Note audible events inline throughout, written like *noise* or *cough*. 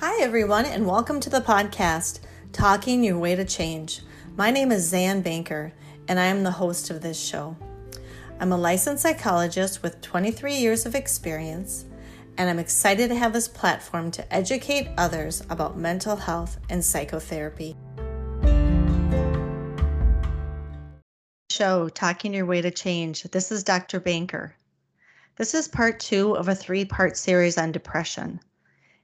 Hi, everyone, and welcome to the podcast, Talking Your Way to Change. My name is Zan Banker, and I am the host of this show. I'm a licensed psychologist with 23 years of experience, and I'm excited to have this platform to educate others about mental health and psychotherapy. Show Talking Your Way to Change. This is Dr. Banker. This is part two of a three part series on depression.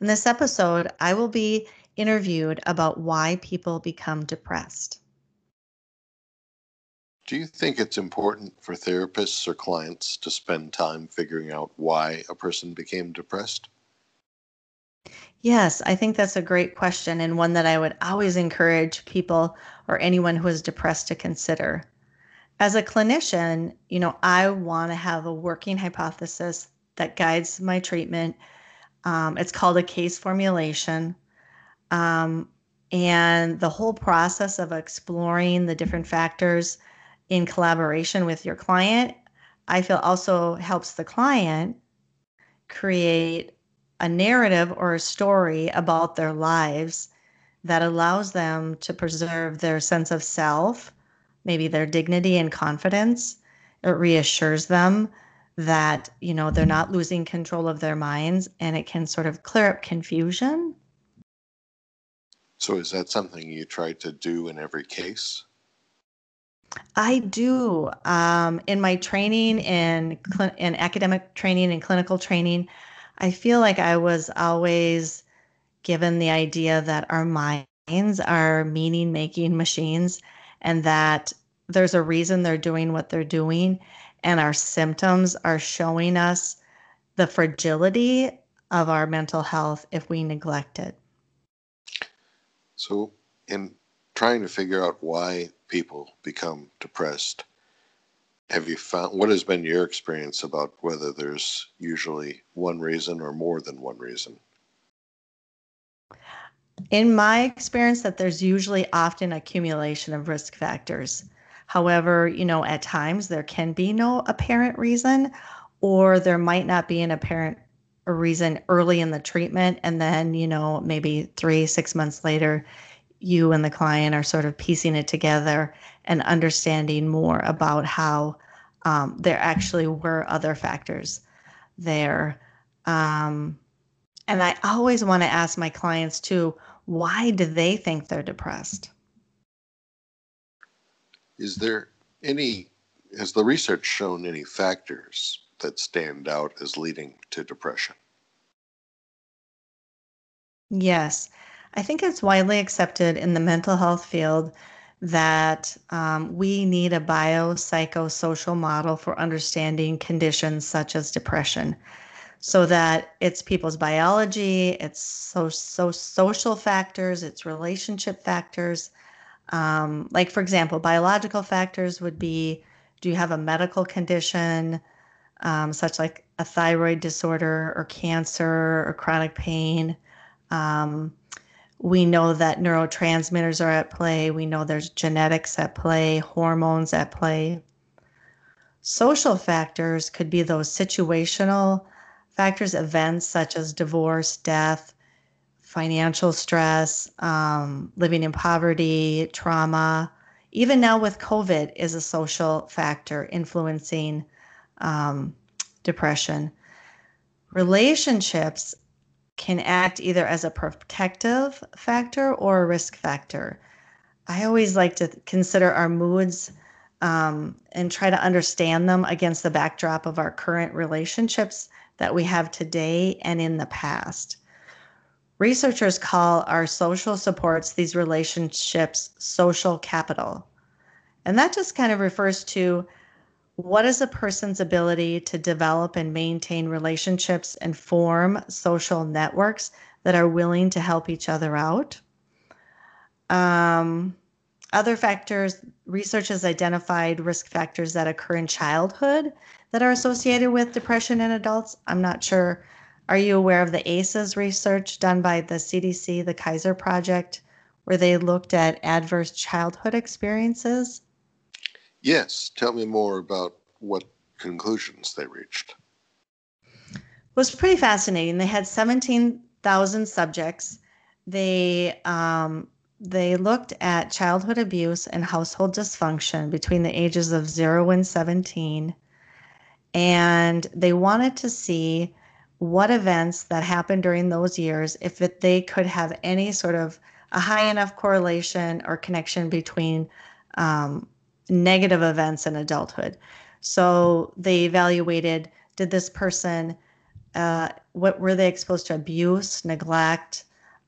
In this episode, I will be interviewed about why people become depressed. Do you think it's important for therapists or clients to spend time figuring out why a person became depressed? Yes, I think that's a great question and one that I would always encourage people or anyone who is depressed to consider. As a clinician, you know, I want to have a working hypothesis that guides my treatment. Um, it's called a case formulation. Um, and the whole process of exploring the different factors in collaboration with your client, I feel also helps the client create a narrative or a story about their lives that allows them to preserve their sense of self, maybe their dignity and confidence. It reassures them that, you know, they're not losing control of their minds and it can sort of clear up confusion. So, is that something you try to do in every case? I do. Um, in my training in, cl- in academic training and clinical training, I feel like I was always given the idea that our minds are meaning making machines and that there's a reason they're doing what they're doing. And our symptoms are showing us the fragility of our mental health if we neglect it. So, in trying to figure out why people become depressed, have you found what has been your experience about whether there's usually one reason or more than one reason? In my experience, that there's usually often accumulation of risk factors. However, you know, at times there can be no apparent reason, or there might not be an apparent reason early in the treatment, and then, you know, maybe three, six months later, you and the client are sort of piecing it together and understanding more about how um, there actually were other factors there. Um, and I always want to ask my clients too why do they think they're depressed? Is there any, has the research shown any factors that stand out as leading to depression? Yes. I think it's widely accepted in the mental health field that um, we need a biopsychosocial model for understanding conditions such as depression so that it's people's biology it's so, so social factors it's relationship factors um, like for example biological factors would be do you have a medical condition um, such like a thyroid disorder or cancer or chronic pain um, we know that neurotransmitters are at play. We know there's genetics at play, hormones at play. Social factors could be those situational factors, events such as divorce, death, financial stress, um, living in poverty, trauma. Even now with COVID is a social factor influencing um, depression. Relationships can act either as a protective factor or a risk factor. I always like to consider our moods um, and try to understand them against the backdrop of our current relationships that we have today and in the past. Researchers call our social supports, these relationships, social capital. And that just kind of refers to what is a person's ability to develop and maintain relationships and form social networks that are willing to help each other out? Um, other factors, research has identified risk factors that occur in childhood that are associated with depression in adults. I'm not sure. Are you aware of the ACEs research done by the CDC, the Kaiser Project, where they looked at adverse childhood experiences? Yes, tell me more about what conclusions they reached. It was pretty fascinating. They had 17 thousand subjects. They um, they looked at childhood abuse and household dysfunction between the ages of zero and seventeen, and they wanted to see what events that happened during those years, if it, they could have any sort of a high enough correlation or connection between um, negative events in adulthood. So they evaluated did this person, uh, what were they exposed to abuse, neglect?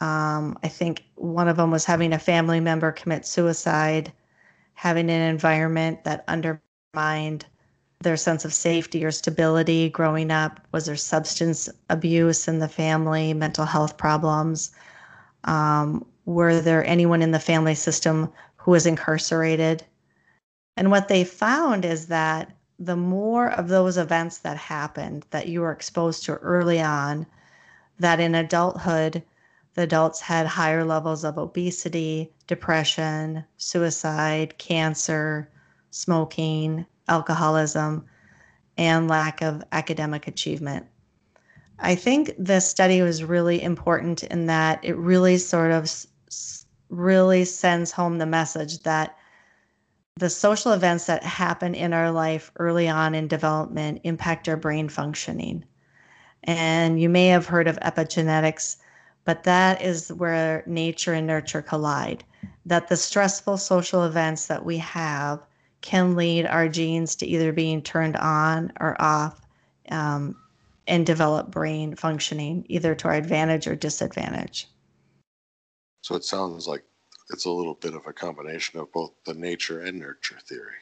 Um, I think one of them was having a family member commit suicide, having an environment that undermined their sense of safety or stability growing up? Was there substance abuse in the family, mental health problems? Um, were there anyone in the family system who was incarcerated? And what they found is that the more of those events that happened that you were exposed to early on, that in adulthood, the adults had higher levels of obesity, depression, suicide, cancer, smoking, alcoholism, and lack of academic achievement. I think this study was really important in that it really sort of really sends home the message that the social events that happen in our life early on in development impact our brain functioning. And you may have heard of epigenetics, but that is where nature and nurture collide. That the stressful social events that we have can lead our genes to either being turned on or off um, and develop brain functioning either to our advantage or disadvantage. So it sounds like it's a little bit of a combination of both the nature and nurture theory.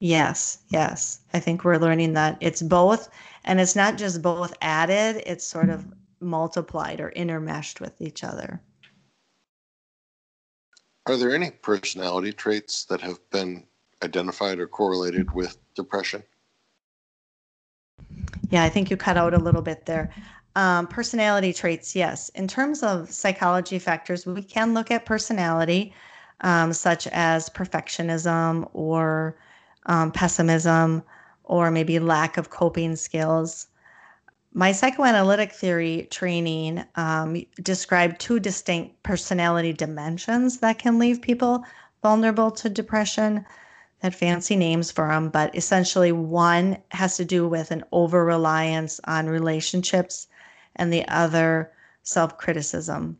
Yes, yes. I think we're learning that it's both, and it's not just both added, it's sort of multiplied or intermeshed with each other. Are there any personality traits that have been identified or correlated with depression? Yeah, I think you cut out a little bit there. Um, personality traits, yes. In terms of psychology factors, we can look at personality, um, such as perfectionism or um, pessimism, or maybe lack of coping skills my psychoanalytic theory training um, described two distinct personality dimensions that can leave people vulnerable to depression had fancy names for them but essentially one has to do with an over reliance on relationships and the other self-criticism.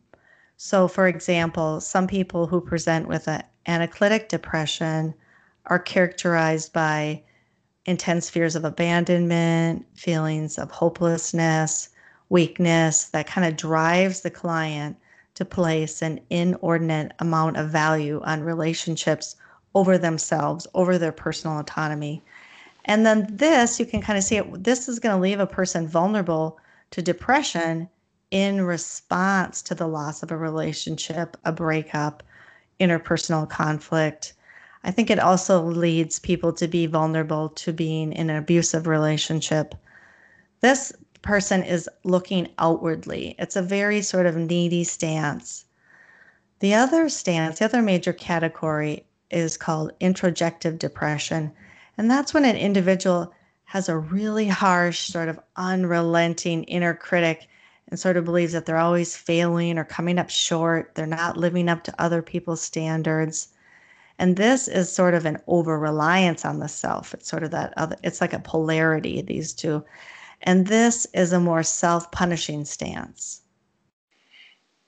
So for example some people who present with an anaclitic depression are characterized by intense fears of abandonment, feelings of hopelessness, weakness that kind of drives the client to place an inordinate amount of value on relationships over themselves, over their personal autonomy. And then this, you can kind of see it, this is going to leave a person vulnerable to depression in response to the loss of a relationship, a breakup, interpersonal conflict, I think it also leads people to be vulnerable to being in an abusive relationship. This person is looking outwardly. It's a very sort of needy stance. The other stance, the other major category is called introjective depression. And that's when an individual has a really harsh, sort of unrelenting inner critic and sort of believes that they're always failing or coming up short. They're not living up to other people's standards. And this is sort of an over reliance on the self. It's sort of that other, it's like a polarity, these two. And this is a more self punishing stance.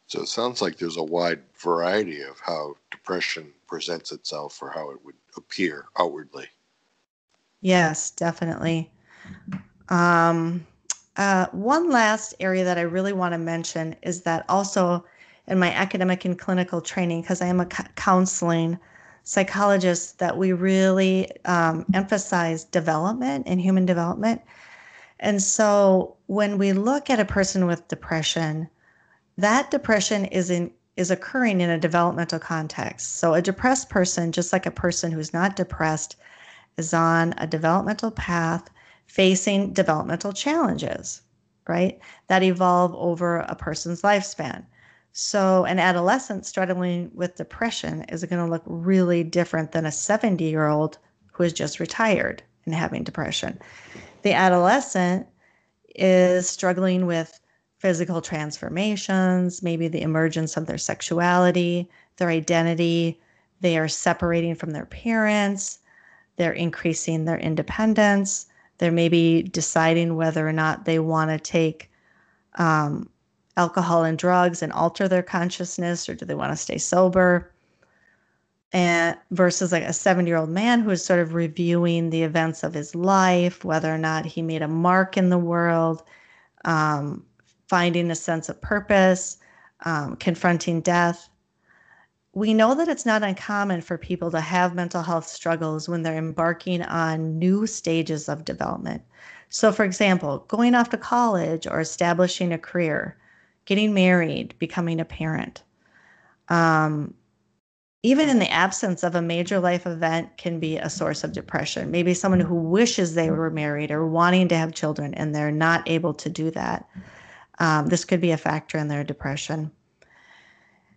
So it sounds like there's a wide variety of how depression presents itself or how it would appear outwardly. Yes, definitely. Um, uh, one last area that I really want to mention is that also in my academic and clinical training, because I am a counseling psychologists that we really um, emphasize development and human development. And so when we look at a person with depression, that depression is in is occurring in a developmental context. So a depressed person, just like a person who's not depressed, is on a developmental path facing developmental challenges, right? That evolve over a person's lifespan. So, an adolescent struggling with depression is going to look really different than a 70 year old who is just retired and having depression. The adolescent is struggling with physical transformations, maybe the emergence of their sexuality, their identity. They are separating from their parents. They're increasing their independence. They're maybe deciding whether or not they want to take um, alcohol and drugs and alter their consciousness, or do they want to stay sober? And versus like a 70 year old man who is sort of reviewing the events of his life, whether or not he made a mark in the world, um, finding a sense of purpose, um, confronting death. We know that it's not uncommon for people to have mental health struggles when they're embarking on new stages of development. So, for example, going off to college or establishing a career, getting married, becoming a parent. Um, even in the absence of a major life event can be a source of depression. Maybe someone who wishes they were married or wanting to have children and they're not able to do that um, this could be a factor in their depression.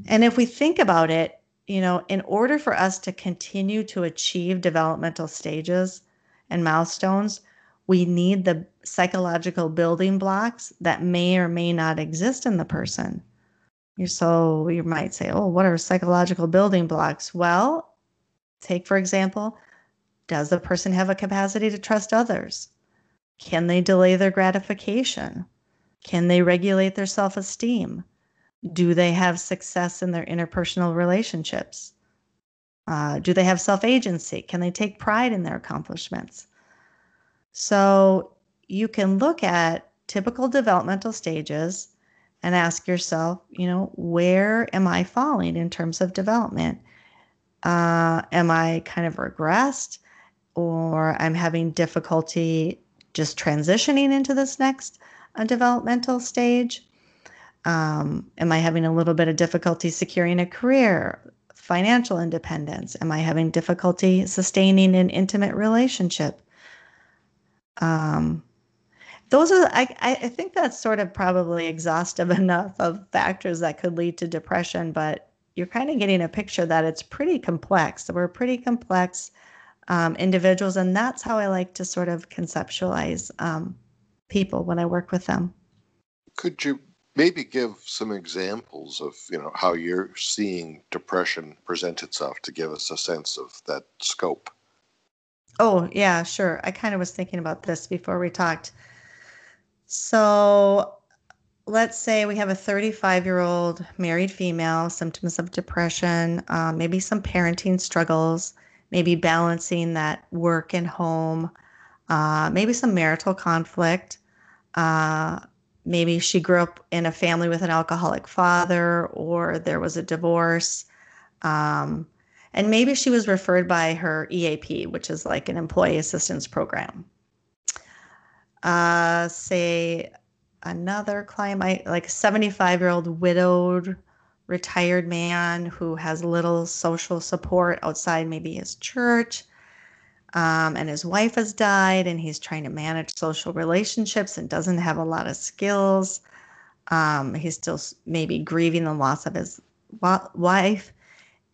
And if we think about it, you know, in order for us to continue to achieve developmental stages and milestones, we need the psychological building blocks that may or may not exist in the person. So you might say, oh, what are psychological building blocks? Well, take for example, does the person have a capacity to trust others? Can they delay their gratification? Can they regulate their self esteem? Do they have success in their interpersonal relationships? Uh, do they have self agency? Can they take pride in their accomplishments? So you can look at typical developmental stages and ask yourself, you know, where am I falling in terms of development? Uh, am I kind of regressed or I'm having difficulty just transitioning into this next a developmental stage? Um, am I having a little bit of difficulty securing a career, financial independence? Am I having difficulty sustaining an intimate relationship? Um, those are, I, I think that's sort of probably exhaustive *laughs* enough of factors that could lead to depression, but you're kind of getting a picture that it's pretty complex. we're pretty complex um, individuals, and that's how I like to sort of conceptualize um, people when I work with them. Could you maybe give some examples of you know how you're seeing depression present itself to give us a sense of that scope? Oh yeah, sure. I kind of was thinking about this before we talked. So let's say we have a 35 year old married female, symptoms of depression, um, maybe some parenting struggles, maybe balancing that work and home, uh, maybe some marital conflict, uh, maybe she grew up in a family with an alcoholic father, or there was a divorce. Um, and maybe she was referred by her EAP, which is like an employee assistance program. Uh, say another client, might, like a 75 year old widowed retired man who has little social support outside maybe his church um, and his wife has died and he's trying to manage social relationships and doesn't have a lot of skills um, he's still maybe grieving the loss of his wife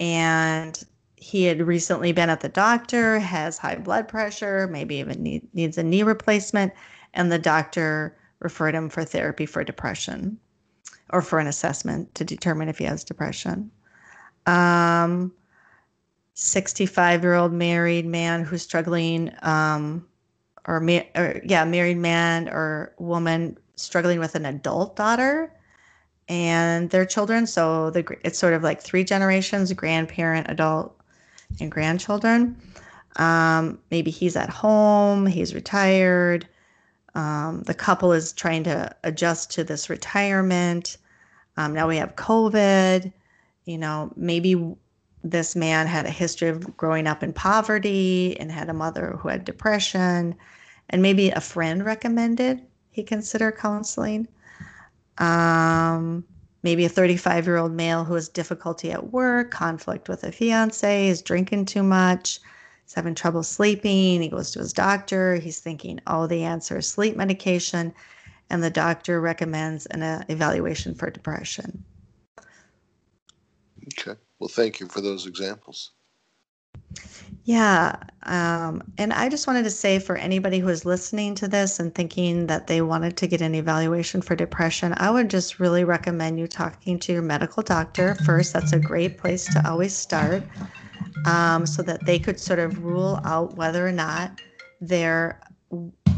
and he had recently been at the doctor has high blood pressure maybe even need, needs a knee replacement and the doctor referred him for therapy for depression or for an assessment to determine if he has depression. Um, 65 year old married man who's struggling um, or, ma- or yeah married man or woman struggling with an adult daughter and their children. So the it's sort of like three generations grandparent adult and grandchildren. Um, maybe he's at home he's retired. Um, the couple is trying to adjust to this retirement. Um, now we have covid you know maybe this man had a history of growing up in poverty and had a mother who had depression, and maybe a friend recommended he consider counseling. Um, maybe a 35 year old male who has difficulty at work, conflict with a fiance, is drinking too much, is having trouble sleeping. He goes to his doctor. He's thinking, oh, the answer is sleep medication. And the doctor recommends an uh, evaluation for depression. Okay. Well, thank you for those examples. Yeah. Um, and I just wanted to say for anybody who is listening to this and thinking that they wanted to get an evaluation for depression, I would just really recommend you talking to your medical doctor first. That's a great place to always start um, so that they could sort of rule out whether or not there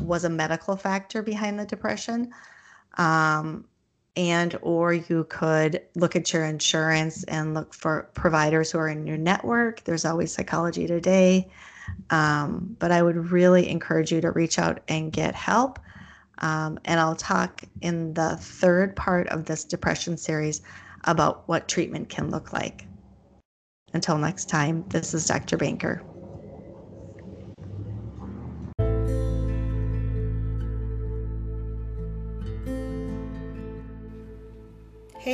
was a medical factor behind the depression. Um, and or you could look at your insurance and look for providers who are in your network. There's always psychology today. Um, but i would really encourage you to reach out and get help. Um, and i'll talk in the third part of this depression series about what treatment can look like. Until next time this is dr banker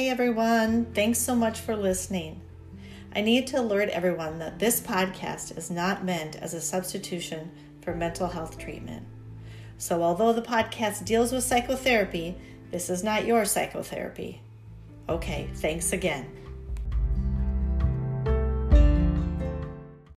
Everyone, thanks so much for listening. I need to alert everyone that this podcast is not meant as a substitution for mental health treatment. So, although the podcast deals with psychotherapy, this is not your psychotherapy. Okay, thanks again.